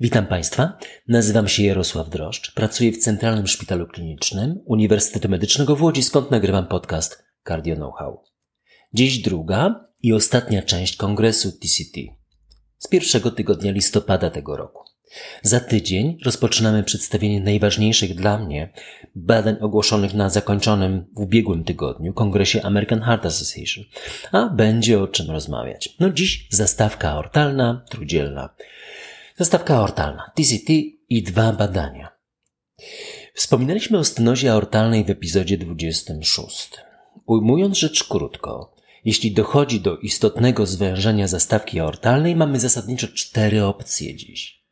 Witam Państwa. Nazywam się Jarosław Droszcz. Pracuję w Centralnym Szpitalu Klinicznym Uniwersytetu Medycznego w Łodzi, skąd nagrywam podcast Cardio Know-how. Dziś druga i ostatnia część kongresu TCT z pierwszego tygodnia listopada tego roku. Za tydzień rozpoczynamy przedstawienie najważniejszych dla mnie badań ogłoszonych na zakończonym w ubiegłym tygodniu kongresie American Heart Association, a będzie o czym rozmawiać. No dziś zastawka aortalna, trudzielna. Zastawka aortalna, TCT i dwa badania. Wspominaliśmy o stenozie aortalnej w epizodzie 26. Ujmując rzecz krótko, jeśli dochodzi do istotnego zwężenia zastawki aortalnej, mamy zasadniczo cztery opcje dziś.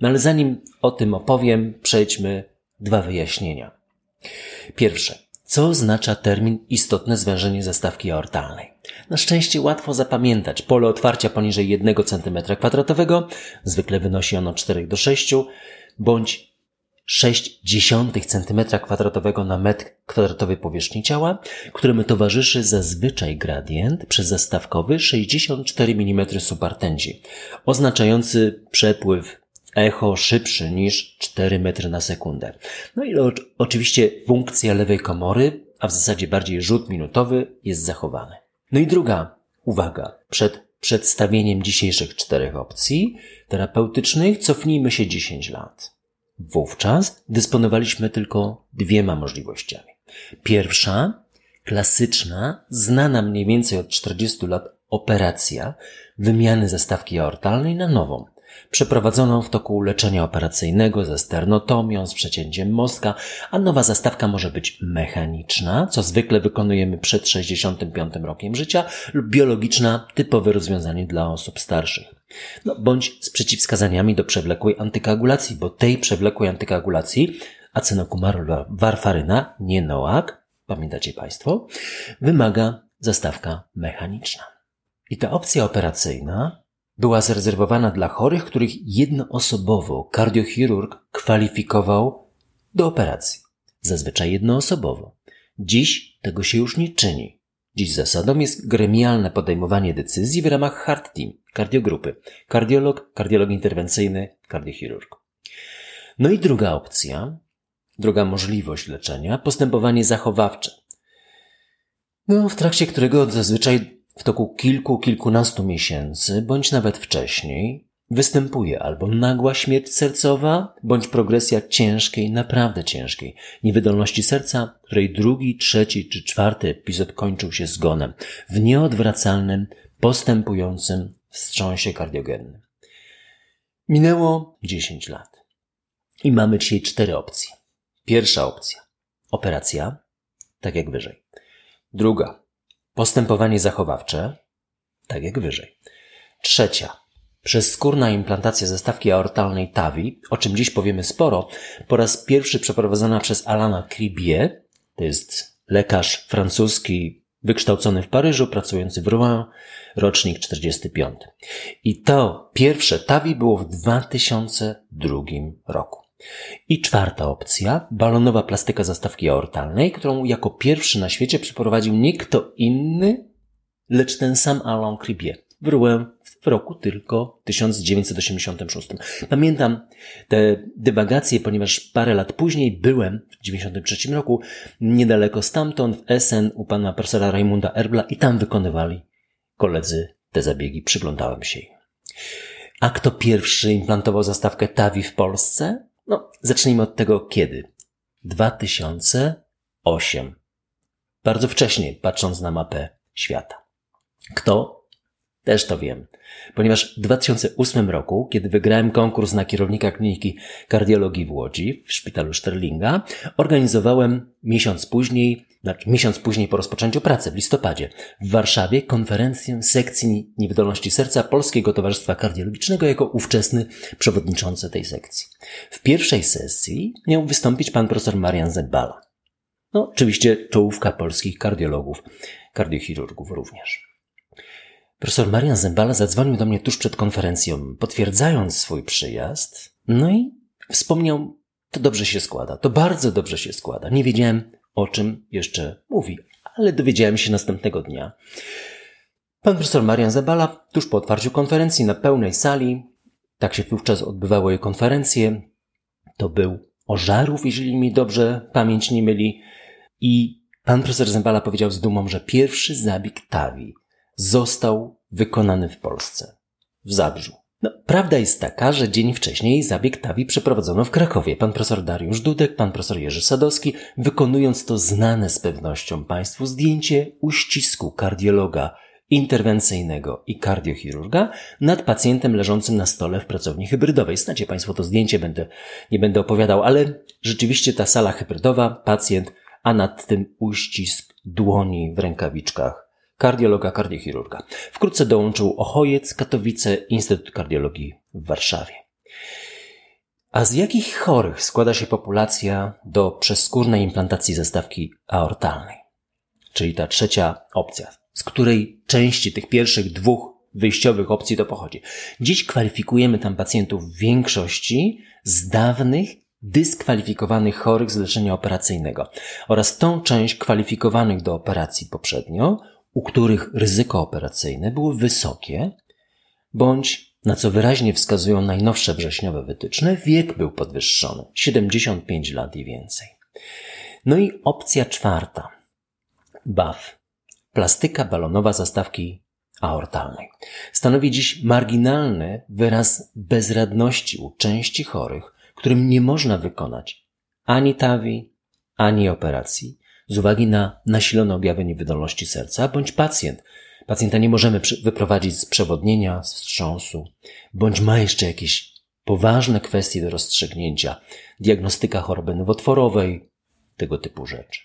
No ale zanim o tym opowiem, przejdźmy dwa wyjaśnienia. Pierwsze. Co oznacza termin istotne zwężenie zastawki aortalnej? Na szczęście łatwo zapamiętać. Pole otwarcia poniżej 1 cm2, zwykle wynosi ono 4 do 6, bądź 0,6 cm2 na metr kwadratowy powierzchni ciała, któremu towarzyszy zazwyczaj gradient przezastawkowy 64 mm subartendzi, oznaczający przepływ echo szybszy niż 4 metry na sekundę. No i oczywiście funkcja lewej komory, a w zasadzie bardziej rzut minutowy jest zachowany. No i druga uwaga. Przed przedstawieniem dzisiejszych czterech opcji terapeutycznych cofnijmy się 10 lat. Wówczas dysponowaliśmy tylko dwiema możliwościami. Pierwsza, klasyczna, znana mniej więcej od 40 lat operacja wymiany zastawki aortalnej na nową, przeprowadzoną w toku leczenia operacyjnego ze sternotomią, z przecięciem mostka, a nowa zastawka może być mechaniczna, co zwykle wykonujemy przed 65 rokiem życia, lub biologiczna, typowe rozwiązanie dla osób starszych. No, bądź z przeciwwskazaniami do przewlekłej antykoagulacji, bo tej przewlekłej antykoagulacji acenokumaru-warfaryna, nie NOAC, pamiętacie Państwo, wymaga zastawka mechaniczna. I ta opcja operacyjna była zarezerwowana dla chorych, których jednoosobowo kardiochirurg kwalifikował do operacji. Zazwyczaj jednoosobowo. Dziś tego się już nie czyni. Dziś zasadą jest gremialne podejmowanie decyzji w ramach hard team, kardiogrupy. Kardiolog, kardiolog interwencyjny, kardiochirurg. No i druga opcja, druga możliwość leczenia, postępowanie zachowawcze. No, w trakcie którego zazwyczaj w toku kilku, kilkunastu miesięcy, bądź nawet wcześniej, występuje albo nagła śmierć sercowa, bądź progresja ciężkiej, naprawdę ciężkiej niewydolności serca, której drugi, trzeci czy czwarty epizod kończył się zgonem w nieodwracalnym, postępującym wstrząsie kardiogennym. Minęło 10 lat i mamy dzisiaj cztery opcje. Pierwsza opcja operacja, tak jak wyżej. Druga Postępowanie zachowawcze, tak jak wyżej. Trzecia. Przezskórna implantacja zestawki aortalnej TAVI, o czym dziś powiemy sporo, po raz pierwszy przeprowadzona przez Alana Cribier, to jest lekarz francuski wykształcony w Paryżu, pracujący w Rouen, rocznik 45. I to pierwsze TAVI było w 2002 roku. I czwarta opcja, balonowa plastyka zastawki aortalnej, którą jako pierwszy na świecie przeprowadził nie kto inny, lecz ten sam Alain Cribier. W Rouen w roku tylko 1986. Pamiętam te dywagacje, ponieważ parę lat później byłem w 1993 roku niedaleko stamtąd w Essen u pana profesora Raimunda Erbla i tam wykonywali koledzy te zabiegi. Przyglądałem się im. A kto pierwszy implantował zastawkę TAVI w Polsce? No, zacznijmy od tego kiedy. 2008. Bardzo wcześnie, patrząc na mapę świata. Kto? Też to wiem. Ponieważ w 2008 roku, kiedy wygrałem konkurs na kierownika kliniki kardiologii w Łodzi, w szpitalu Sterlinga, organizowałem miesiąc później znaczy miesiąc później po rozpoczęciu pracy, w listopadzie, w Warszawie konferencję sekcji niewydolności serca Polskiego Towarzystwa Kardiologicznego jako ówczesny przewodniczący tej sekcji. W pierwszej sesji miał wystąpić pan profesor Marian Zebala. No, oczywiście czołówka polskich kardiologów, kardiochirurgów również. Profesor Marian Zembala zadzwonił do mnie tuż przed konferencją, potwierdzając swój przyjazd, no i wspomniał, to dobrze się składa, to bardzo dobrze się składa. Nie wiedziałem, o czym jeszcze mówi, ale dowiedziałem się następnego dnia. Pan profesor Marian Zabala, tuż po otwarciu konferencji na pełnej sali, Tak się wówczas odbywały jej konferencje. To był Ożarów, jeżeli mi dobrze pamięć nie myli. I pan profesor Zembala powiedział z dumą, że pierwszy zabieg TAVI został wykonany w Polsce, w Zabrzu. No, prawda jest taka, że dzień wcześniej zabieg TAVI przeprowadzono w Krakowie. Pan profesor Dariusz Dudek, pan profesor Jerzy Sadowski, wykonując to znane z pewnością Państwu zdjęcie uścisku kardiologa interwencyjnego i kardiochirurga nad pacjentem leżącym na stole w pracowni hybrydowej. Znacie Państwo to zdjęcie, będę, nie będę opowiadał, ale rzeczywiście ta sala hybrydowa, pacjent, a nad tym uścisk dłoni w rękawiczkach kardiologa, kardiochirurga. Wkrótce dołączył Ochojec, Katowice, Instytut Kardiologii w Warszawie. A z jakich chorych składa się populacja do przeskórnej implantacji zastawki aortalnej? Czyli ta trzecia opcja, z której części tych pierwszych dwóch wyjściowych opcji to pochodzi. Dziś kwalifikujemy tam pacjentów w większości z dawnych, dyskwalifikowanych chorych z leczenia operacyjnego oraz tą część kwalifikowanych do operacji poprzednio, u których ryzyko operacyjne było wysokie, bądź, na co wyraźnie wskazują najnowsze wrześniowe wytyczne, wiek był podwyższony 75 lat i więcej. No i opcja czwarta. BAF. Plastyka balonowa zastawki aortalnej. Stanowi dziś marginalny wyraz bezradności u części chorych, którym nie można wykonać ani TAVI, ani operacji, z uwagi na nasilone objawy niewydolności serca, bądź pacjent. Pacjenta nie możemy wyprowadzić z przewodnienia, z wstrząsu, bądź ma jeszcze jakieś poważne kwestie do rozstrzygnięcia, diagnostyka choroby nowotworowej, tego typu rzeczy.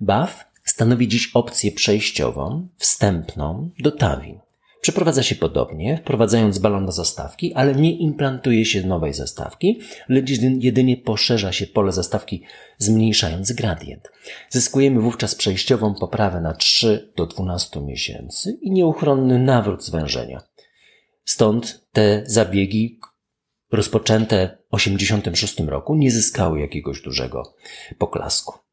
BAF stanowi dziś opcję przejściową, wstępną do TAVI. Przeprowadza się podobnie, wprowadzając balon do zastawki, ale nie implantuje się nowej zastawki, lecz jedynie poszerza się pole zastawki, zmniejszając gradient. Zyskujemy wówczas przejściową poprawę na 3 do 12 miesięcy i nieuchronny nawrót zwężenia. Stąd te zabiegi rozpoczęte w 1986 roku nie zyskały jakiegoś dużego poklasku.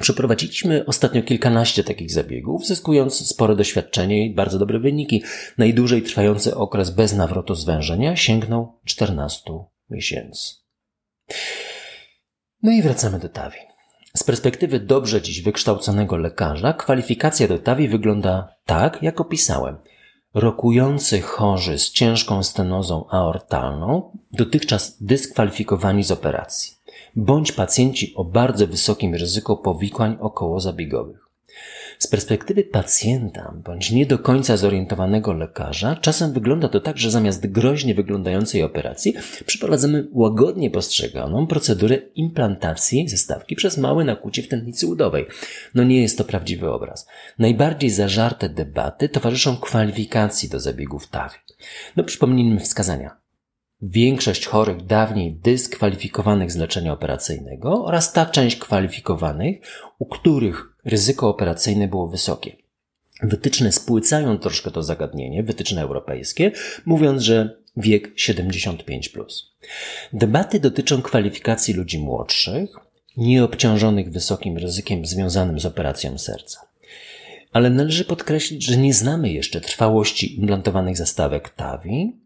Przeprowadziliśmy ostatnio kilkanaście takich zabiegów, zyskując spore doświadczenie i bardzo dobre wyniki. Najdłużej trwający okres bez nawrotu zwężenia sięgnął 14 miesięcy. No i wracamy do TAVI. Z perspektywy dobrze dziś wykształconego lekarza, kwalifikacja do TAVI wygląda tak, jak opisałem. Rokujący chorzy z ciężką stenozą aortalną, dotychczas dyskwalifikowani z operacji bądź pacjenci o bardzo wysokim ryzyku powikłań okołozabiegowych. Z perspektywy pacjenta bądź nie do końca zorientowanego lekarza, czasem wygląda to tak, że zamiast groźnie wyglądającej operacji przeprowadzamy łagodnie postrzeganą procedurę implantacji zestawki przez małe nakłucie w tętnicy udowej. No nie jest to prawdziwy obraz. Najbardziej zażarte debaty towarzyszą kwalifikacji do zabiegów TAVI. No przypomnijmy wskazania większość chorych dawniej dyskwalifikowanych z leczenia operacyjnego oraz ta część kwalifikowanych, u których ryzyko operacyjne było wysokie. Wytyczne spłycają troszkę to zagadnienie, wytyczne europejskie, mówiąc, że wiek 75. Plus. Debaty dotyczą kwalifikacji ludzi młodszych, nieobciążonych wysokim ryzykiem związanym z operacją serca. Ale należy podkreślić, że nie znamy jeszcze trwałości implantowanych zastawek TAVI,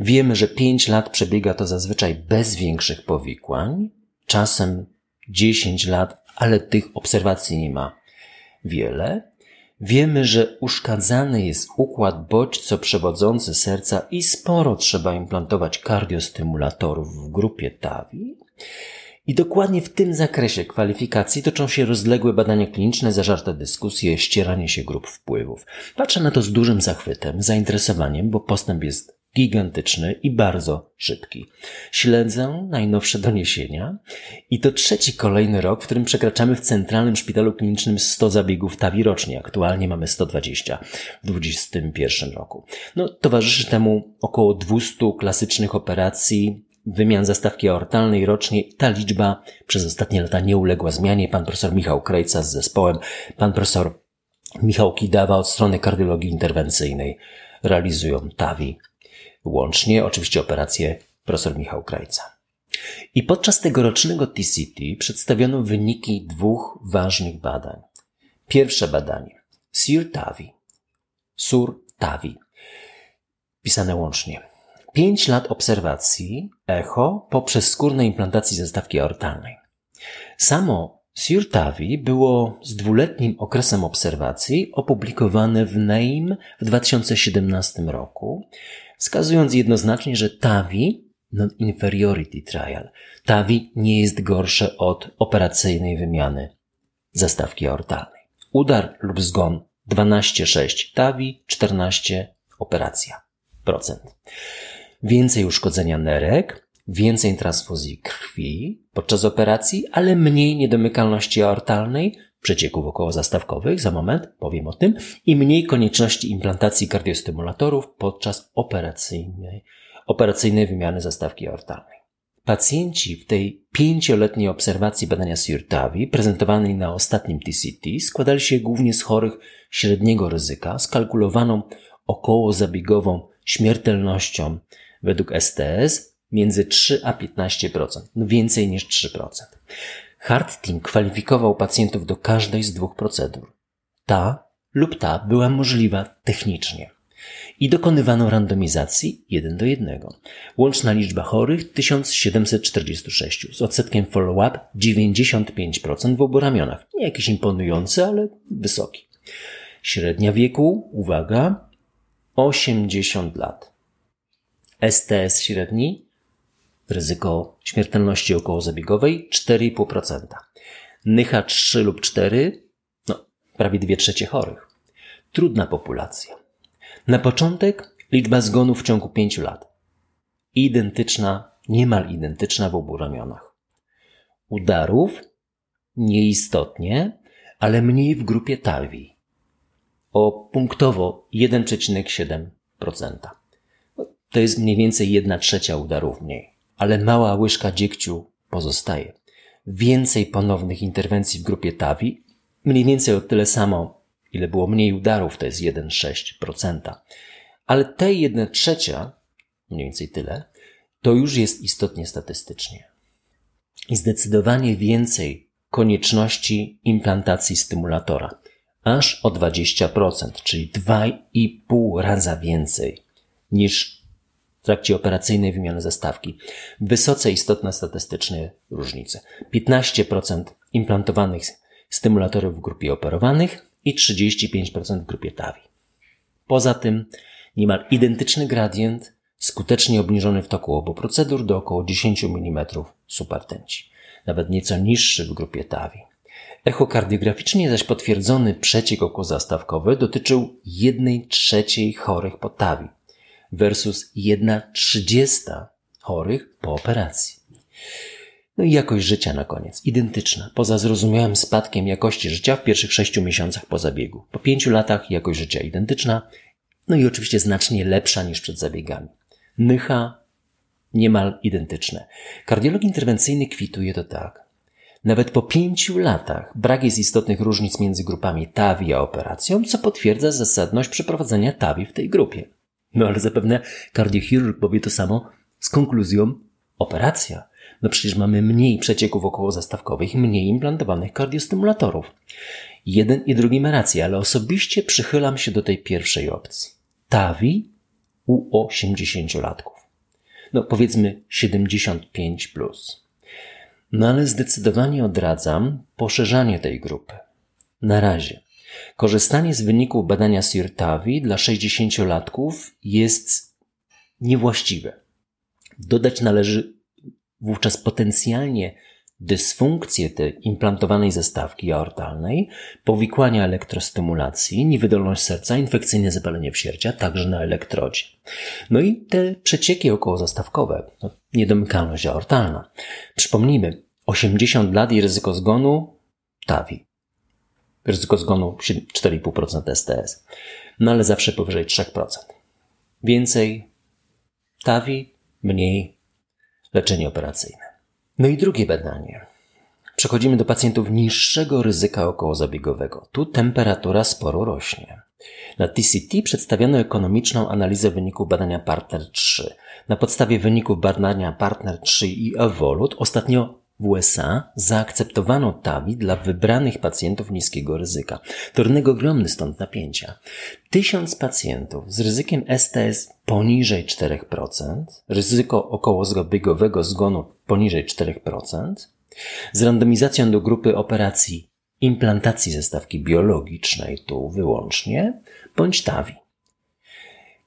Wiemy, że 5 lat przebiega to zazwyczaj bez większych powikłań, czasem 10 lat, ale tych obserwacji nie ma wiele. Wiemy, że uszkadzany jest układ bodźco-przewodzący serca i sporo trzeba implantować kardiostymulatorów w grupie TAVI. I dokładnie w tym zakresie kwalifikacji toczą się rozległe badania kliniczne, zażarte dyskusje, ścieranie się grup wpływów. Patrzę na to z dużym zachwytem, zainteresowaniem, bo postęp jest gigantyczny i bardzo szybki. Śledzę najnowsze doniesienia i to trzeci kolejny rok, w którym przekraczamy w Centralnym Szpitalu Klinicznym 100 zabiegów TAVI rocznie. Aktualnie mamy 120 w 2021 roku. No, towarzyszy temu około 200 klasycznych operacji wymian zastawki aortalnej rocznie. Ta liczba przez ostatnie lata nie uległa zmianie. Pan profesor Michał Krejca z zespołem, pan profesor Michał Kidawa od strony kardiologii interwencyjnej realizują TAVI Łącznie oczywiście operację profesor Michał Krajca. I podczas tegorocznego TCT przedstawiono wyniki dwóch ważnych badań. Pierwsze badanie SIR-TAVI, SUR-TAVI, pisane łącznie. 5 lat obserwacji echo poprzez skórne implantacji zestawki aortalnej. Samo Sirtavi było z dwuletnim okresem obserwacji opublikowane w NAME w 2017 roku, wskazując jednoznacznie, że TAVI Non-Inferiority Trial TAVI nie jest gorsze od operacyjnej wymiany zastawki aortalnej. Udar lub zgon 12,6 TAVI, 14 operacja procent. Więcej uszkodzenia nerek, więcej transfuzji krwi podczas operacji, ale mniej niedomykalności aortalnej, przecieków okołozastawkowych, za moment powiem o tym, i mniej konieczności implantacji kardiostymulatorów podczas operacyjnej, operacyjnej wymiany zastawki aortalnej. Pacjenci w tej pięcioletniej obserwacji badania Sirtawi, prezentowanej na ostatnim TCT, składali się głównie z chorych średniego ryzyka, skalkulowaną około zabiegową śmiertelnością według STS między 3 a 15%, no więcej niż 3%. Hard Team kwalifikował pacjentów do każdej z dwóch procedur. Ta lub ta była możliwa technicznie. I dokonywano randomizacji 1 do 1. Łączna liczba chorych 1746 z odsetkiem follow-up 95% w obu ramionach. Nie jakiś imponujący, ale wysoki. Średnia wieku, uwaga, 80 lat. STS średni, ryzyko śmiertelności okołozabiegowej 4,5%. Nycha 3 lub 4, no prawie 2 trzecie chorych. Trudna populacja. Na początek liczba zgonów w ciągu 5 lat. Identyczna, niemal identyczna w obu ramionach. Udarów nieistotnie, ale mniej w grupie TAVI o punktowo 1,7%. To jest mniej więcej 1 trzecia udarów mniej, ale mała łyżka dziegciu pozostaje. Więcej ponownych interwencji w grupie TAVI, mniej więcej o tyle samo, ile było mniej udarów, to jest 1,6%. Ale te 1 trzecia, mniej więcej tyle, to już jest istotnie statystycznie. I zdecydowanie więcej konieczności implantacji stymulatora aż o 20%, czyli 2,5 raza więcej niż w trakcie operacyjnej wymiany zestawki. Wysoce istotne statystyczne różnice. 15% implantowanych stymulatorów w grupie operowanych i 35% w grupie TAVI. Poza tym niemal identyczny gradient, skutecznie obniżony w toku obu procedur do około 10 mm supertenci, nawet nieco niższy w grupie TAVI. Echokardiograficznie zaś potwierdzony przeciek okozastawkowy dotyczył 1 trzeciej chorych po TAVI versus 1 trzydziesta chorych po operacji. No i jakość życia na koniec, identyczna, poza zrozumiałym spadkiem jakości życia w pierwszych sześciu miesiącach po zabiegu. Po pięciu latach jakość życia identyczna, no i oczywiście znacznie lepsza niż przed zabiegami. Nycha niemal identyczne. Kardiolog interwencyjny kwituje to tak. Nawet po pięciu latach brak jest istotnych różnic między grupami TAVI a operacją, co potwierdza zasadność przeprowadzenia TAVI w tej grupie. No ale zapewne kardiochirurg powie to samo z konkluzją operacja. No przecież mamy mniej przecieków okołozastawkowych mniej implantowanych kardiostymulatorów. Jeden i drugi ma rację, ale osobiście przychylam się do tej pierwszej opcji. TAVI u 80-latków. No powiedzmy 75 plus. No ale zdecydowanie odradzam poszerzanie tej grupy. Na razie. Korzystanie z wyników badania Sirtawi dla 60-latków jest niewłaściwe. Dodać należy wówczas potencjalnie dysfunkcję tej implantowanej zestawki aortalnej, powikłania elektrostymulacji, niewydolność serca, infekcyjne zapalenie wsierdzia, także na elektrodzie. No i te przecieki okołozastawkowe, no, niedomykalność aortalna. Przypomnijmy, 80 lat i ryzyko zgonu TAVI. Ryzyko zgonu 4,5% STS. No ale zawsze powyżej 3%. Więcej TAVI, mniej leczenie operacyjne. No i drugie badanie. Przechodzimy do pacjentów niższego ryzyka okołozabiegowego. Tu temperatura sporo rośnie. Na TCT przedstawiono ekonomiczną analizę wyników badania Partner 3. Na podstawie wyników badania Partner 3 i Evolut ostatnio w USA zaakceptowano TAVI dla wybranych pacjentów niskiego ryzyka. To rynek ogromny, stąd napięcia. Tysiąc pacjentów z ryzykiem STS poniżej 4%, ryzyko okołozabiegowego zgonu poniżej 4%, z randomizacją do grupy operacji implantacji zestawki biologicznej tu wyłącznie, bądź TAVI.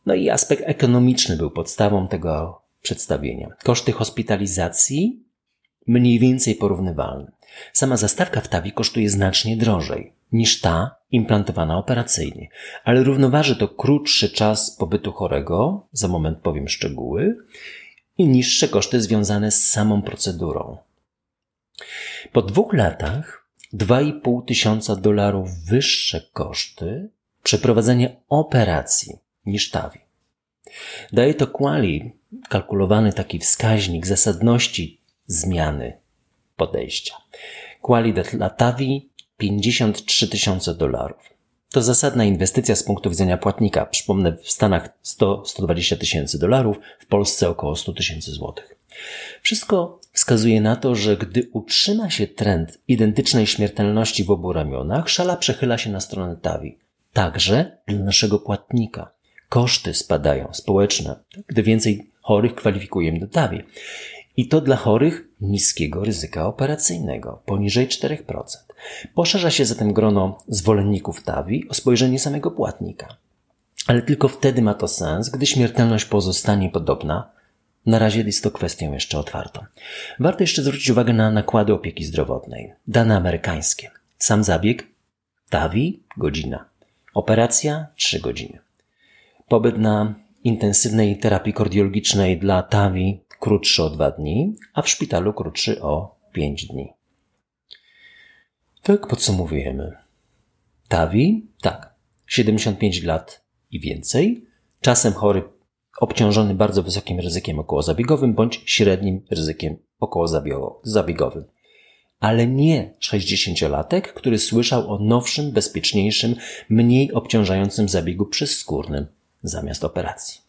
No i aspekt ekonomiczny był podstawą tego przedstawienia. Koszty hospitalizacji mniej więcej porównywalne. Sama zastawka w TAVI kosztuje znacznie drożej niż ta implantowana operacyjnie, ale równoważy to krótszy czas pobytu chorego, za moment powiem szczegóły, i niższe koszty związane z samą procedurą. Po dwóch latach 2,5 tysiąca dolarów wyższe koszty przeprowadzenia operacji niż TAVI. Daje to Quali kalkulowany taki wskaźnik zasadności zmiany podejścia. Quali dla TAVI 53 tysiące dolarów. To zasadna inwestycja z punktu widzenia płatnika. Przypomnę, w Stanach 100-120 tysięcy dolarów, w Polsce około 100 tysięcy złotych. Wszystko wskazuje na to, że gdy utrzyma się trend identycznej śmiertelności w obu ramionach, szala przechyla się na stronę TAVI. Także dla naszego płatnika. Koszty spadają, społeczne, gdy więcej chorych kwalifikujemy do TAVI. I to dla chorych niskiego ryzyka operacyjnego, poniżej 4%. Poszerza się zatem grono zwolenników TAVI o spojrzenie samego płatnika. Ale tylko wtedy ma to sens, gdy śmiertelność pozostanie podobna. Na razie jest to kwestią jeszcze otwartą. Warto jeszcze zwrócić uwagę na nakłady opieki zdrowotnej. Dane amerykańskie. Sam zabieg TAVI godzina. Operacja 3 godziny. Pobyt na intensywnej terapii kardiologicznej dla TAVI krótszy o 2 dni, a w szpitalu krótszy o 5 dni. Tak podsumowujemy. TAVI, tak, 75 lat i więcej, czasem chory obciążony bardzo wysokim ryzykiem okołozabiegowym bądź średnim ryzykiem okołozabiegowym. Ale nie 60-latek, który słyszał o nowszym, bezpieczniejszym, mniej obciążającym zabiegu przyskórnym zamiast operacji.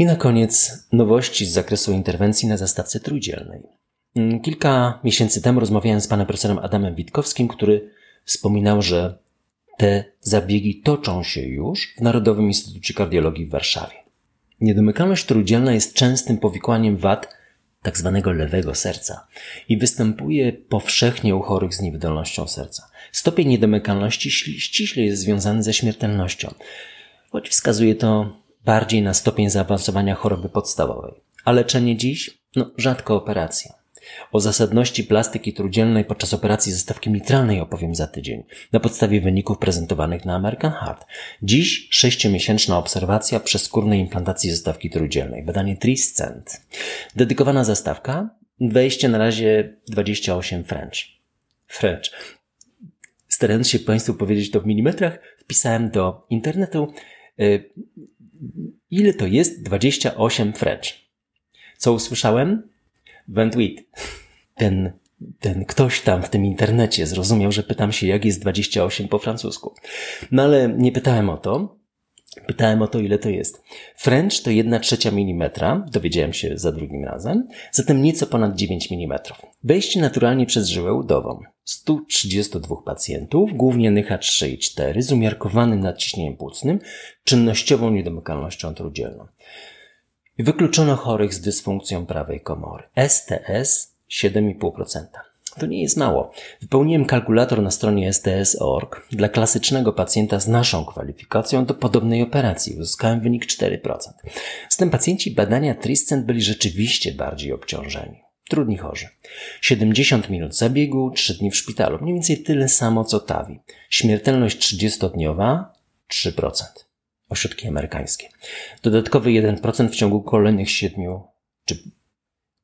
I na koniec nowości z zakresu interwencji na zastawce trójdzielnej. Mm, kilka miesięcy temu rozmawiałem z panem profesorem Adamem Witkowskim, który wspominał, że te zabiegi toczą się już w Narodowym Instytucie Kardiologii w Warszawie. Niedomykalność trójdzielna jest częstym powikłaniem wad tak zwanego lewego serca i występuje powszechnie u chorych z niewydolnością serca. Stopień niedomykalności ściśle jest związany ze śmiertelnością, choć wskazuje to bardziej na stopień zaawansowania choroby podstawowej. A leczenie dziś? No, rzadko operacja. O zasadności plastyki trójdzielnej podczas operacji zestawki mitralnej opowiem za tydzień, na podstawie wyników prezentowanych na American Heart. Dziś sześciomiesięczna obserwacja przeskórnej implantacji zestawki trójdzielnej, badanie Triscent. Dedykowana zastawka, wejście na razie 28 French. French. Starając się Państwu powiedzieć to w milimetrach, wpisałem do internetu, y, ile to jest 28 French. Co usłyszałem? Wentwit. Ten, ten ktoś tam w tym internecie zrozumiał, że pytam się, jak jest 28 po francusku. No ale nie pytałem o to. Pytałem o to, ile to jest. French to 1 trzecia milimetra, dowiedziałem się za drugim razem, zatem nieco ponad 9 mm. Wejście naturalnie przez żyłę udową. 132 pacjentów, głównie NYHA 3 i 4, z umiarkowanym nadciśnieniem płucnym, czynnościową niedomykalnością trudzielną. Wykluczono chorych z dysfunkcją prawej komory. STS 7,5%. To nie jest mało. Wypełniłem kalkulator na stronie STS.org dla klasycznego pacjenta z naszą kwalifikacją do podobnej operacji. Uzyskałem wynik 4%. Z tym pacjenci badania Triscent byli rzeczywiście bardziej obciążeni. Trudni chorzy. 70 minut zabiegu, 3 dni w szpitalu. Mniej więcej tyle samo co TAVI. Śmiertelność 30-dniowa 3% ośrodki amerykańskie. Dodatkowy 1% w ciągu kolejnych 7, czy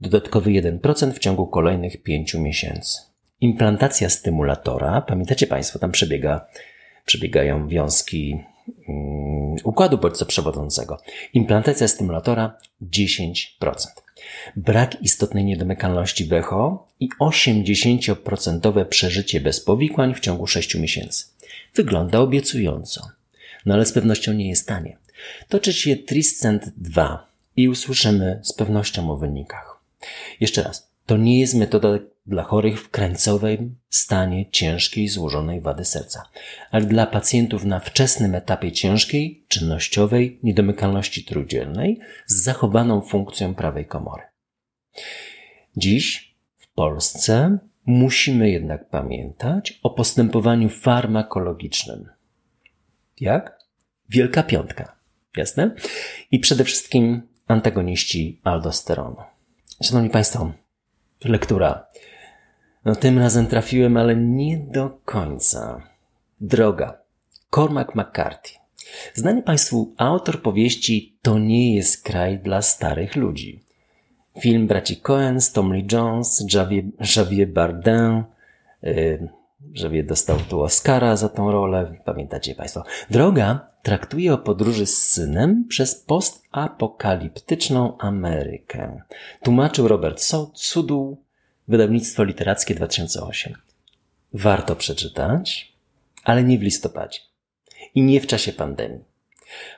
dodatkowy 1% w ciągu kolejnych 5 miesięcy. Implantacja stymulatora, pamiętacie Państwo, tam przebiega, przebiegają wiązki um, układu bodźcoprzewodzącego. Implantacja stymulatora 10%. Brak istotnej niedomykalności w i 80% przeżycie bez powikłań w ciągu 6 miesięcy. Wygląda obiecująco no ale z pewnością nie jest tanie. Toczy się Triscent 2 i usłyszymy z pewnością o wynikach. Jeszcze raz, to nie jest metoda dla chorych w krańcowym stanie ciężkiej, złożonej wady serca, ale dla pacjentów na wczesnym etapie ciężkiej, czynnościowej niedomykalności trójdzielnej z zachowaną funkcją prawej komory. Dziś w Polsce musimy jednak pamiętać o postępowaniu farmakologicznym. Jak? Wielka piątka. Jasne? I przede wszystkim antagoniści aldosteronu. Szanowni Państwo, lektura. No tym razem trafiłem, ale nie do końca. Droga. Cormac McCarthy. Znany Państwu autor powieści To nie jest kraj dla starych ludzi. Film braci Cohen, Tom Lee Jones, Javier, Javier Bardem, yy, Javier dostał tu Oscara za tą rolę, pamiętacie Państwo. Droga traktuje o podróży z synem przez postapokaliptyczną Amerykę. Tłumaczył Robert Suduł, wydawnictwo literackie 2008. Warto przeczytać, ale nie w listopadzie i nie w czasie pandemii.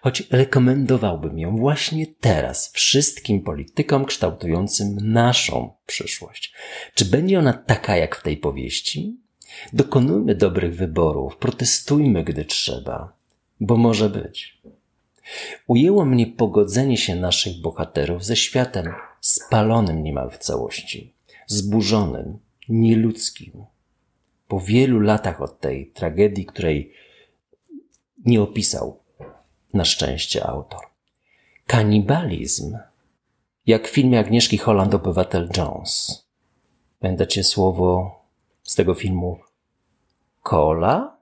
Choć rekomendowałbym ją właśnie teraz wszystkim politykom kształtującym naszą przyszłość. Czy będzie ona taka jak w tej powieści? Dokonujmy dobrych wyborów, protestujmy, gdy trzeba, bo może być. Ujęło mnie pogodzenie się naszych bohaterów ze światem spalonym niemal w całości, zburzonym, nieludzkim. Po wielu latach od tej tragedii, której nie opisał na szczęście autor. Kanibalizm, jak w filmie Agnieszki Holland Obywatel Jones. Pamiętacie słowo z tego filmu kola?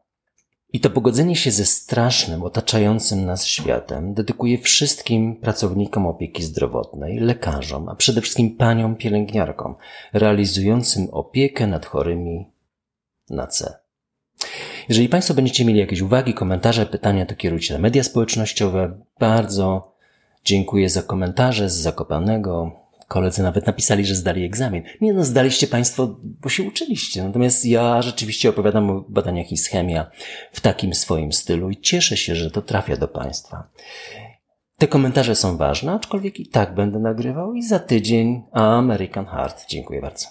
I to pogodzenie się ze strasznym, otaczającym nas światem dedykuje wszystkim pracownikom opieki zdrowotnej, lekarzom, a przede wszystkim paniom pielęgniarkom, realizującym opiekę nad chorymi na C. Jeżeli Państwo będziecie mieli jakieś uwagi, komentarze, pytania, to kierujcie na media społecznościowe. Bardzo dziękuję za komentarze z Zakopanego. Koledzy nawet napisali, że zdali egzamin. Nie no, zdaliście Państwo, bo się uczyliście. Natomiast ja rzeczywiście opowiadam o badaniach i schemia w takim swoim stylu i cieszę się, że to trafia do Państwa. Te komentarze są ważne, aczkolwiek i tak będę nagrywał i za tydzień American Heart. Dziękuję bardzo.